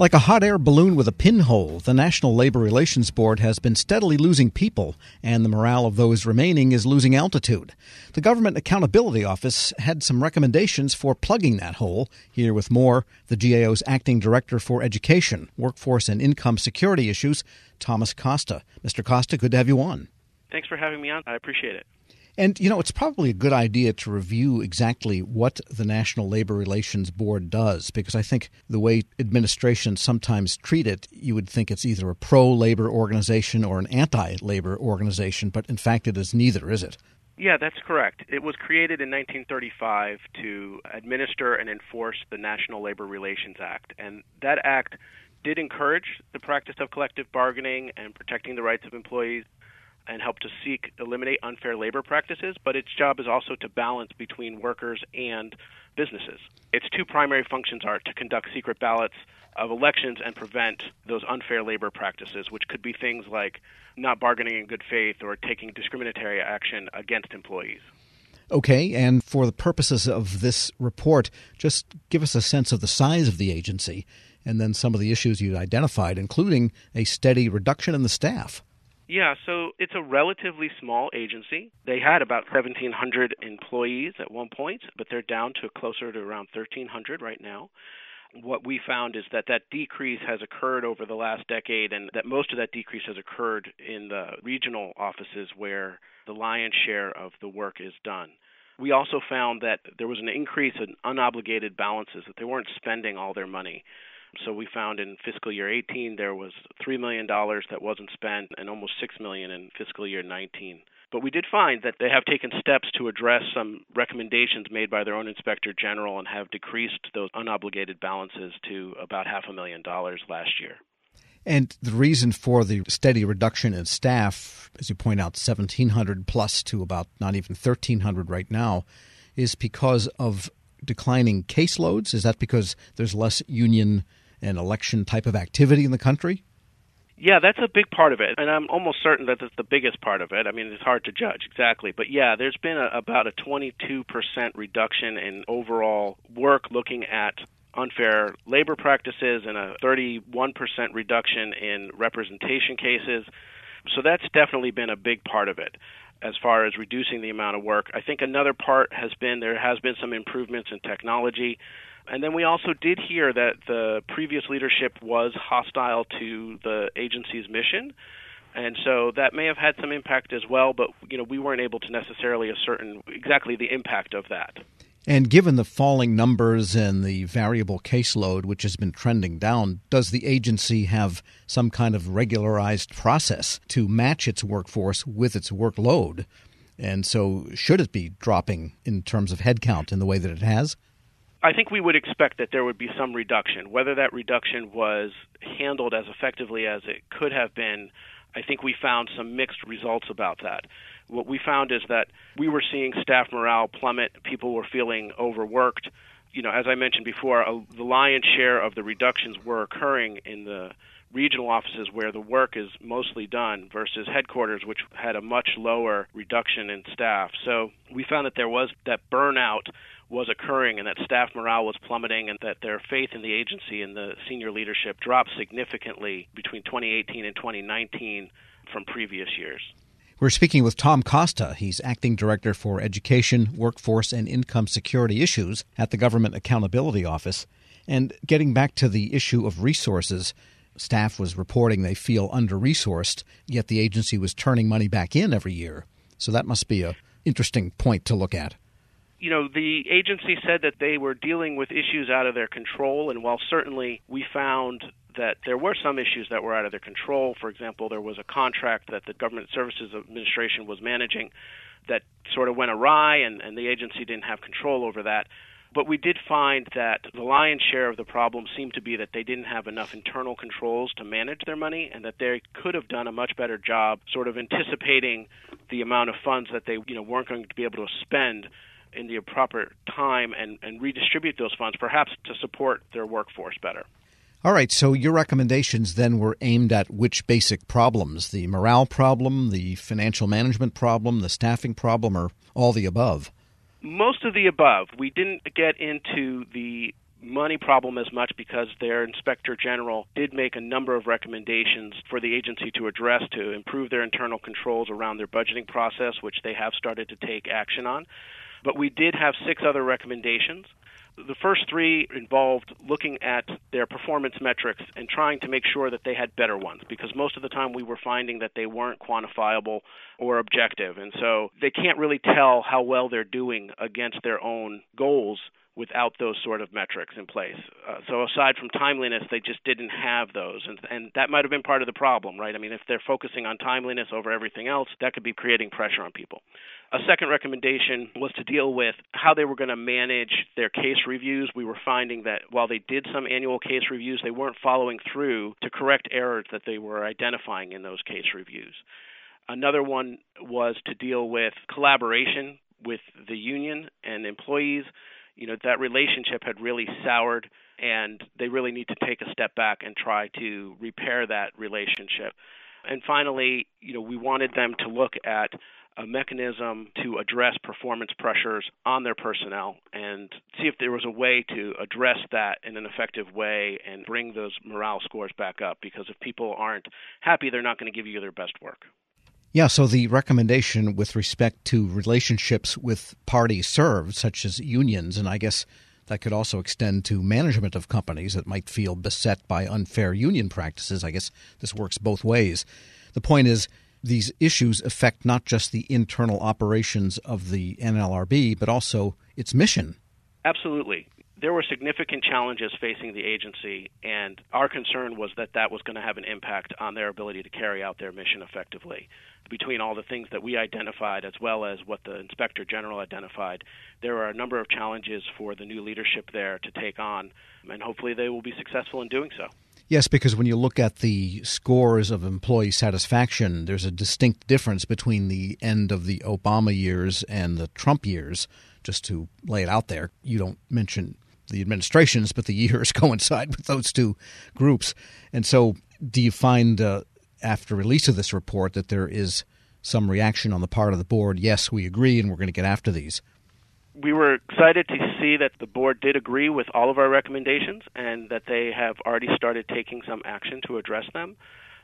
Like a hot air balloon with a pinhole, the National Labor Relations Board has been steadily losing people, and the morale of those remaining is losing altitude. The Government Accountability Office had some recommendations for plugging that hole. Here with more, the GAO's Acting Director for Education, Workforce and Income Security Issues, Thomas Costa. Mr. Costa, good to have you on. Thanks for having me on. I appreciate it. And, you know, it's probably a good idea to review exactly what the National Labor Relations Board does, because I think the way administrations sometimes treat it, you would think it's either a pro labor organization or an anti labor organization, but in fact it is neither, is it? Yeah, that's correct. It was created in 1935 to administer and enforce the National Labor Relations Act. And that act did encourage the practice of collective bargaining and protecting the rights of employees and help to seek eliminate unfair labor practices, but its job is also to balance between workers and businesses. Its two primary functions are to conduct secret ballots of elections and prevent those unfair labor practices, which could be things like not bargaining in good faith or taking discriminatory action against employees. Okay, and for the purposes of this report, just give us a sense of the size of the agency and then some of the issues you identified, including a steady reduction in the staff. Yeah, so it's a relatively small agency. They had about 1,700 employees at one point, but they're down to closer to around 1,300 right now. What we found is that that decrease has occurred over the last decade, and that most of that decrease has occurred in the regional offices where the lion's share of the work is done. We also found that there was an increase in unobligated balances, that they weren't spending all their money. So we found in fiscal year 18 there was $3 million that wasn't spent and almost 6 million in fiscal year 19. But we did find that they have taken steps to address some recommendations made by their own inspector general and have decreased those unobligated balances to about half a million dollars last year. And the reason for the steady reduction in staff, as you point out, 1,700 plus to about not even 1,300 right now, is because of declining caseloads? Is that because there's less union and election type of activity in the country? Yeah, that's a big part of it, and I'm almost certain that that's the biggest part of it. I mean, it's hard to judge exactly, but yeah, there's been a, about a 22% reduction in overall work looking at unfair labor practices and a 31% reduction in representation cases. So that's definitely been a big part of it as far as reducing the amount of work. I think another part has been there has been some improvements in technology. And then we also did hear that the previous leadership was hostile to the agency's mission. And so that may have had some impact as well, but you know, we weren't able to necessarily ascertain exactly the impact of that. And given the falling numbers and the variable caseload, which has been trending down, does the agency have some kind of regularized process to match its workforce with its workload? And so, should it be dropping in terms of headcount in the way that it has? I think we would expect that there would be some reduction. Whether that reduction was handled as effectively as it could have been, I think we found some mixed results about that what we found is that we were seeing staff morale plummet. People were feeling overworked. You know, as I mentioned before, a, the lion's share of the reductions were occurring in the regional offices where the work is mostly done versus headquarters, which had a much lower reduction in staff. So we found that there was that burnout was occurring and that staff morale was plummeting and that their faith in the agency and the senior leadership dropped significantly between 2018 and 2019 from previous years. We're speaking with Tom Costa. He's acting director for education, workforce, and income security issues at the Government Accountability Office. And getting back to the issue of resources, staff was reporting they feel under resourced, yet the agency was turning money back in every year. So that must be a interesting point to look at. You know, the agency said that they were dealing with issues out of their control, and while certainly we found that there were some issues that were out of their control. For example, there was a contract that the Government Services Administration was managing that sort of went awry, and, and the agency didn't have control over that. But we did find that the lion's share of the problem seemed to be that they didn't have enough internal controls to manage their money, and that they could have done a much better job sort of anticipating the amount of funds that they you know weren't going to be able to spend in the proper time and, and redistribute those funds, perhaps to support their workforce better. All right, so your recommendations then were aimed at which basic problems? The morale problem, the financial management problem, the staffing problem, or all the above? Most of the above. We didn't get into the money problem as much because their inspector general did make a number of recommendations for the agency to address to improve their internal controls around their budgeting process, which they have started to take action on. But we did have six other recommendations. The first three involved looking at their performance metrics and trying to make sure that they had better ones because most of the time we were finding that they weren't quantifiable or objective. And so they can't really tell how well they're doing against their own goals without those sort of metrics in place. Uh, so aside from timeliness, they just didn't have those, and and that might have been part of the problem, right? I mean, if they're focusing on timeliness over everything else, that could be creating pressure on people. A second recommendation was to deal with how they were going to manage their case reviews. We were finding that while they did some annual case reviews, they weren't following through to correct errors that they were identifying in those case reviews. Another one was to deal with collaboration with the union and employees you know that relationship had really soured and they really need to take a step back and try to repair that relationship. And finally you know we wanted them to look at a mechanism to address performance pressures on their personnel and see if there was a way to address that in an effective way and bring those morale scores back up because if people aren't happy they're not going to give you their best work yeah, so the recommendation with respect to relationships with parties served, such as unions, and I guess that could also extend to management of companies that might feel beset by unfair union practices. I guess this works both ways. The point is, these issues affect not just the internal operations of the NLRB, but also its mission. Absolutely there were significant challenges facing the agency, and our concern was that that was going to have an impact on their ability to carry out their mission effectively. Between all the things that we identified, as well as what the Inspector General identified, there are a number of challenges for the new leadership there to take on, and hopefully they will be successful in doing so. Yes, because when you look at the scores of employee satisfaction, there's a distinct difference between the end of the Obama years and the Trump years. Just to lay it out there, you don't mention the administrations, but the years coincide with those two groups. And so, do you find uh, after release of this report that there is some reaction on the part of the board? Yes, we agree, and we're going to get after these. We were excited to see that the board did agree with all of our recommendations and that they have already started taking some action to address them.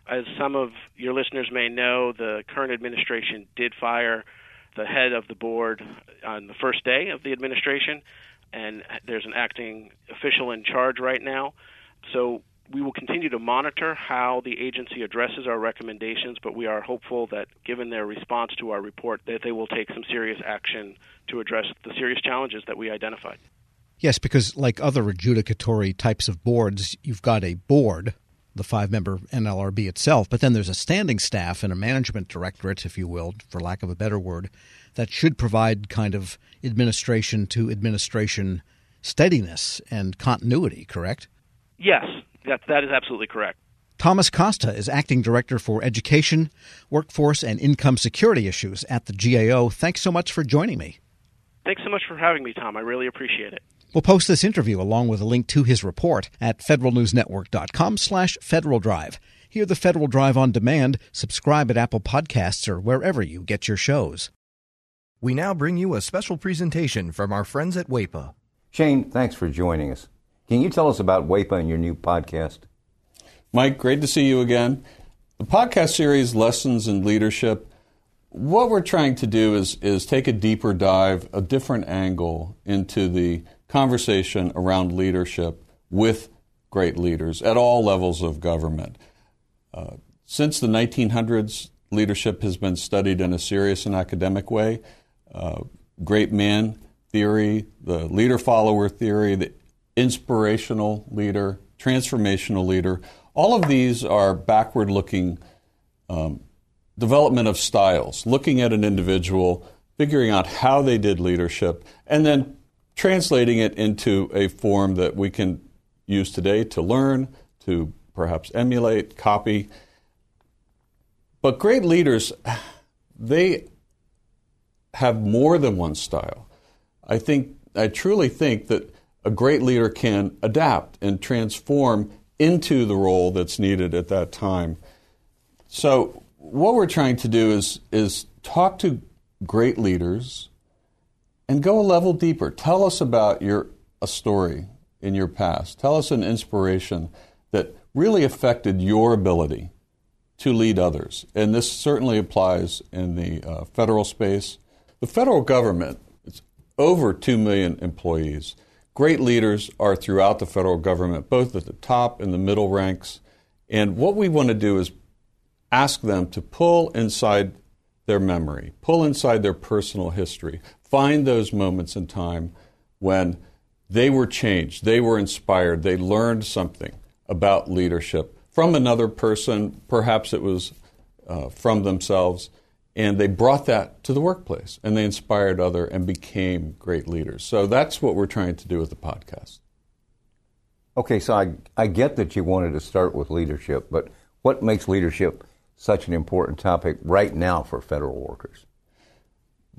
As some of your listeners may know, the current administration did fire the head of the board on the first day of the administration and there's an acting official in charge right now. So we will continue to monitor how the agency addresses our recommendations, but we are hopeful that given their response to our report that they will take some serious action to address the serious challenges that we identified. Yes, because like other adjudicatory types of boards, you've got a board, the five member NLRB itself, but then there's a standing staff and a management directorate, if you will, for lack of a better word, that should provide kind of administration to administration steadiness and continuity, correct? Yes, that, that is absolutely correct. Thomas Costa is acting director for education, workforce, and income security issues at the GAO. Thanks so much for joining me. Thanks so much for having me, Tom. I really appreciate it. We'll post this interview along with a link to his report at federalnewsnetwork.com slash Federal Drive. Hear the Federal Drive on demand. Subscribe at Apple Podcasts or wherever you get your shows. We now bring you a special presentation from our friends at WAEPA. Shane, thanks for joining us. Can you tell us about WAEPA and your new podcast? Mike, great to see you again. The podcast series, Lessons in Leadership, what we're trying to do is, is take a deeper dive, a different angle into the conversation around leadership with great leaders at all levels of government. Uh, since the 1900s, leadership has been studied in a serious and academic way uh, great man theory, the leader follower theory, the inspirational leader, transformational leader. All of these are backward looking um, development of styles, looking at an individual, figuring out how they did leadership, and then translating it into a form that we can use today to learn, to perhaps emulate, copy. But great leaders, they have more than one style. I think I truly think that a great leader can adapt and transform into the role that's needed at that time. So what we're trying to do is is talk to great leaders and go a level deeper. Tell us about your a story in your past. Tell us an inspiration that really affected your ability to lead others. And this certainly applies in the uh, federal space. The federal government, it's over 2 million employees. Great leaders are throughout the federal government, both at the top and the middle ranks. And what we want to do is ask them to pull inside their memory, pull inside their personal history, find those moments in time when they were changed, they were inspired, they learned something about leadership from another person, perhaps it was uh, from themselves, and they brought that to the workplace and they inspired other and became great leaders. So that's what we're trying to do with the podcast. Okay, so I, I get that you wanted to start with leadership, but what makes leadership such an important topic right now for federal workers?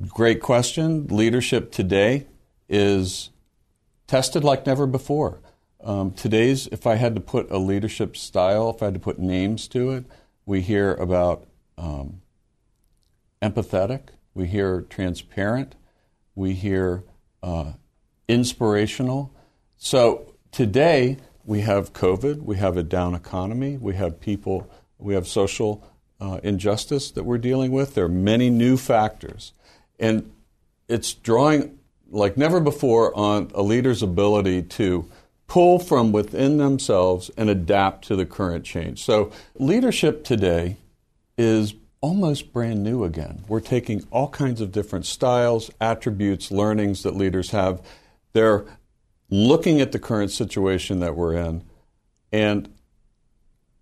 Great question. Leadership today is tested like never before. Um, today's, if I had to put a leadership style, if I had to put names to it, we hear about um, empathetic, we hear transparent, we hear uh, inspirational. So today we have COVID, we have a down economy, we have people, we have social uh, injustice that we're dealing with. There are many new factors. And it's drawing like never before on a leader's ability to pull from within themselves and adapt to the current change. So, leadership today is almost brand new again. We're taking all kinds of different styles, attributes, learnings that leaders have. They're looking at the current situation that we're in and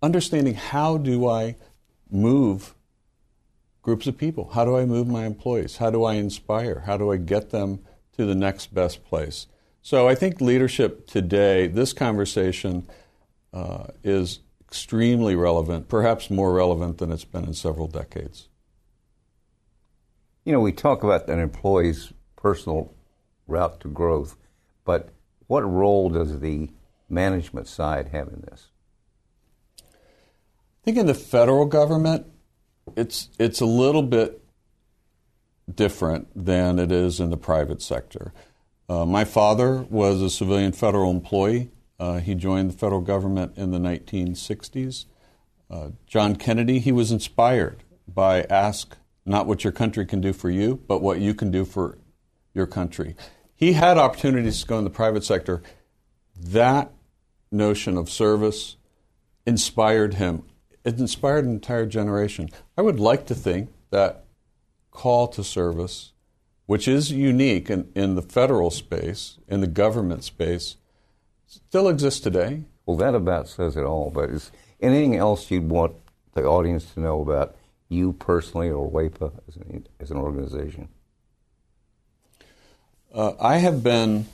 understanding how do I move groups of people? How do I move my employees? How do I inspire? How do I get them to the next best place? So I think leadership today, this conversation uh, is extremely relevant, perhaps more relevant than it's been in several decades. You know, we talk about an employee's personal route to growth, but what role does the management side have in this? Think in the federal government, it's it's a little bit different than it is in the private sector. Uh, my father was a civilian federal employee. Uh, he joined the federal government in the 1960s. Uh, John Kennedy, he was inspired by ask not what your country can do for you, but what you can do for your country. He had opportunities to go in the private sector. That notion of service inspired him. It inspired an entire generation. I would like to think that call to service which is unique in, in the federal space, in the government space, still exists today. Well, that about says it all. But is anything else you'd want the audience to know about you personally or WAEPA as an, as an organization? Uh, I have been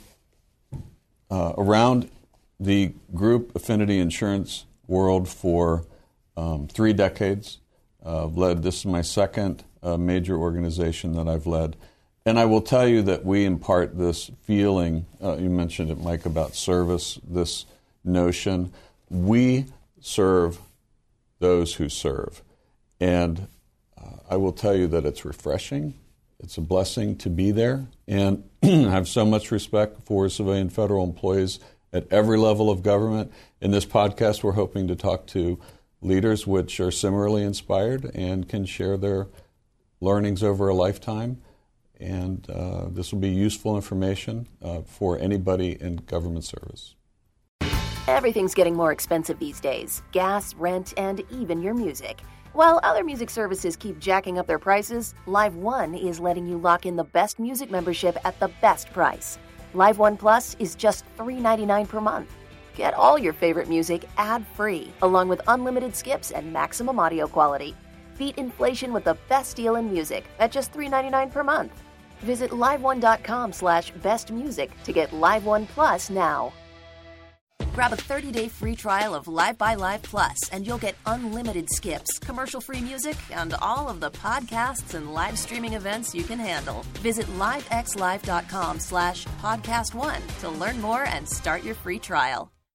uh, around the group affinity insurance world for um, three decades. Uh, I've led this is my second uh, major organization that I've led. And I will tell you that we impart this feeling, uh, you mentioned it, Mike, about service, this notion. We serve those who serve. And uh, I will tell you that it's refreshing. It's a blessing to be there. And I have so much respect for civilian federal employees at every level of government. In this podcast, we're hoping to talk to leaders which are similarly inspired and can share their learnings over a lifetime and uh, this will be useful information uh, for anybody in government service. Everything's getting more expensive these days gas, rent, and even your music. While other music services keep jacking up their prices, Live One is letting you lock in the best music membership at the best price. Live One Plus is just $3.99 per month. Get all your favorite music ad free, along with unlimited skips and maximum audio quality. Beat inflation with the best deal in music at just $3.99 per month. Visit liveone.com slash bestmusic to get Live One Plus now. Grab a 30-day free trial of Live by Live Plus, and you'll get unlimited skips, commercial-free music, and all of the podcasts and live streaming events you can handle. Visit livexlive.com slash podcast one to learn more and start your free trial.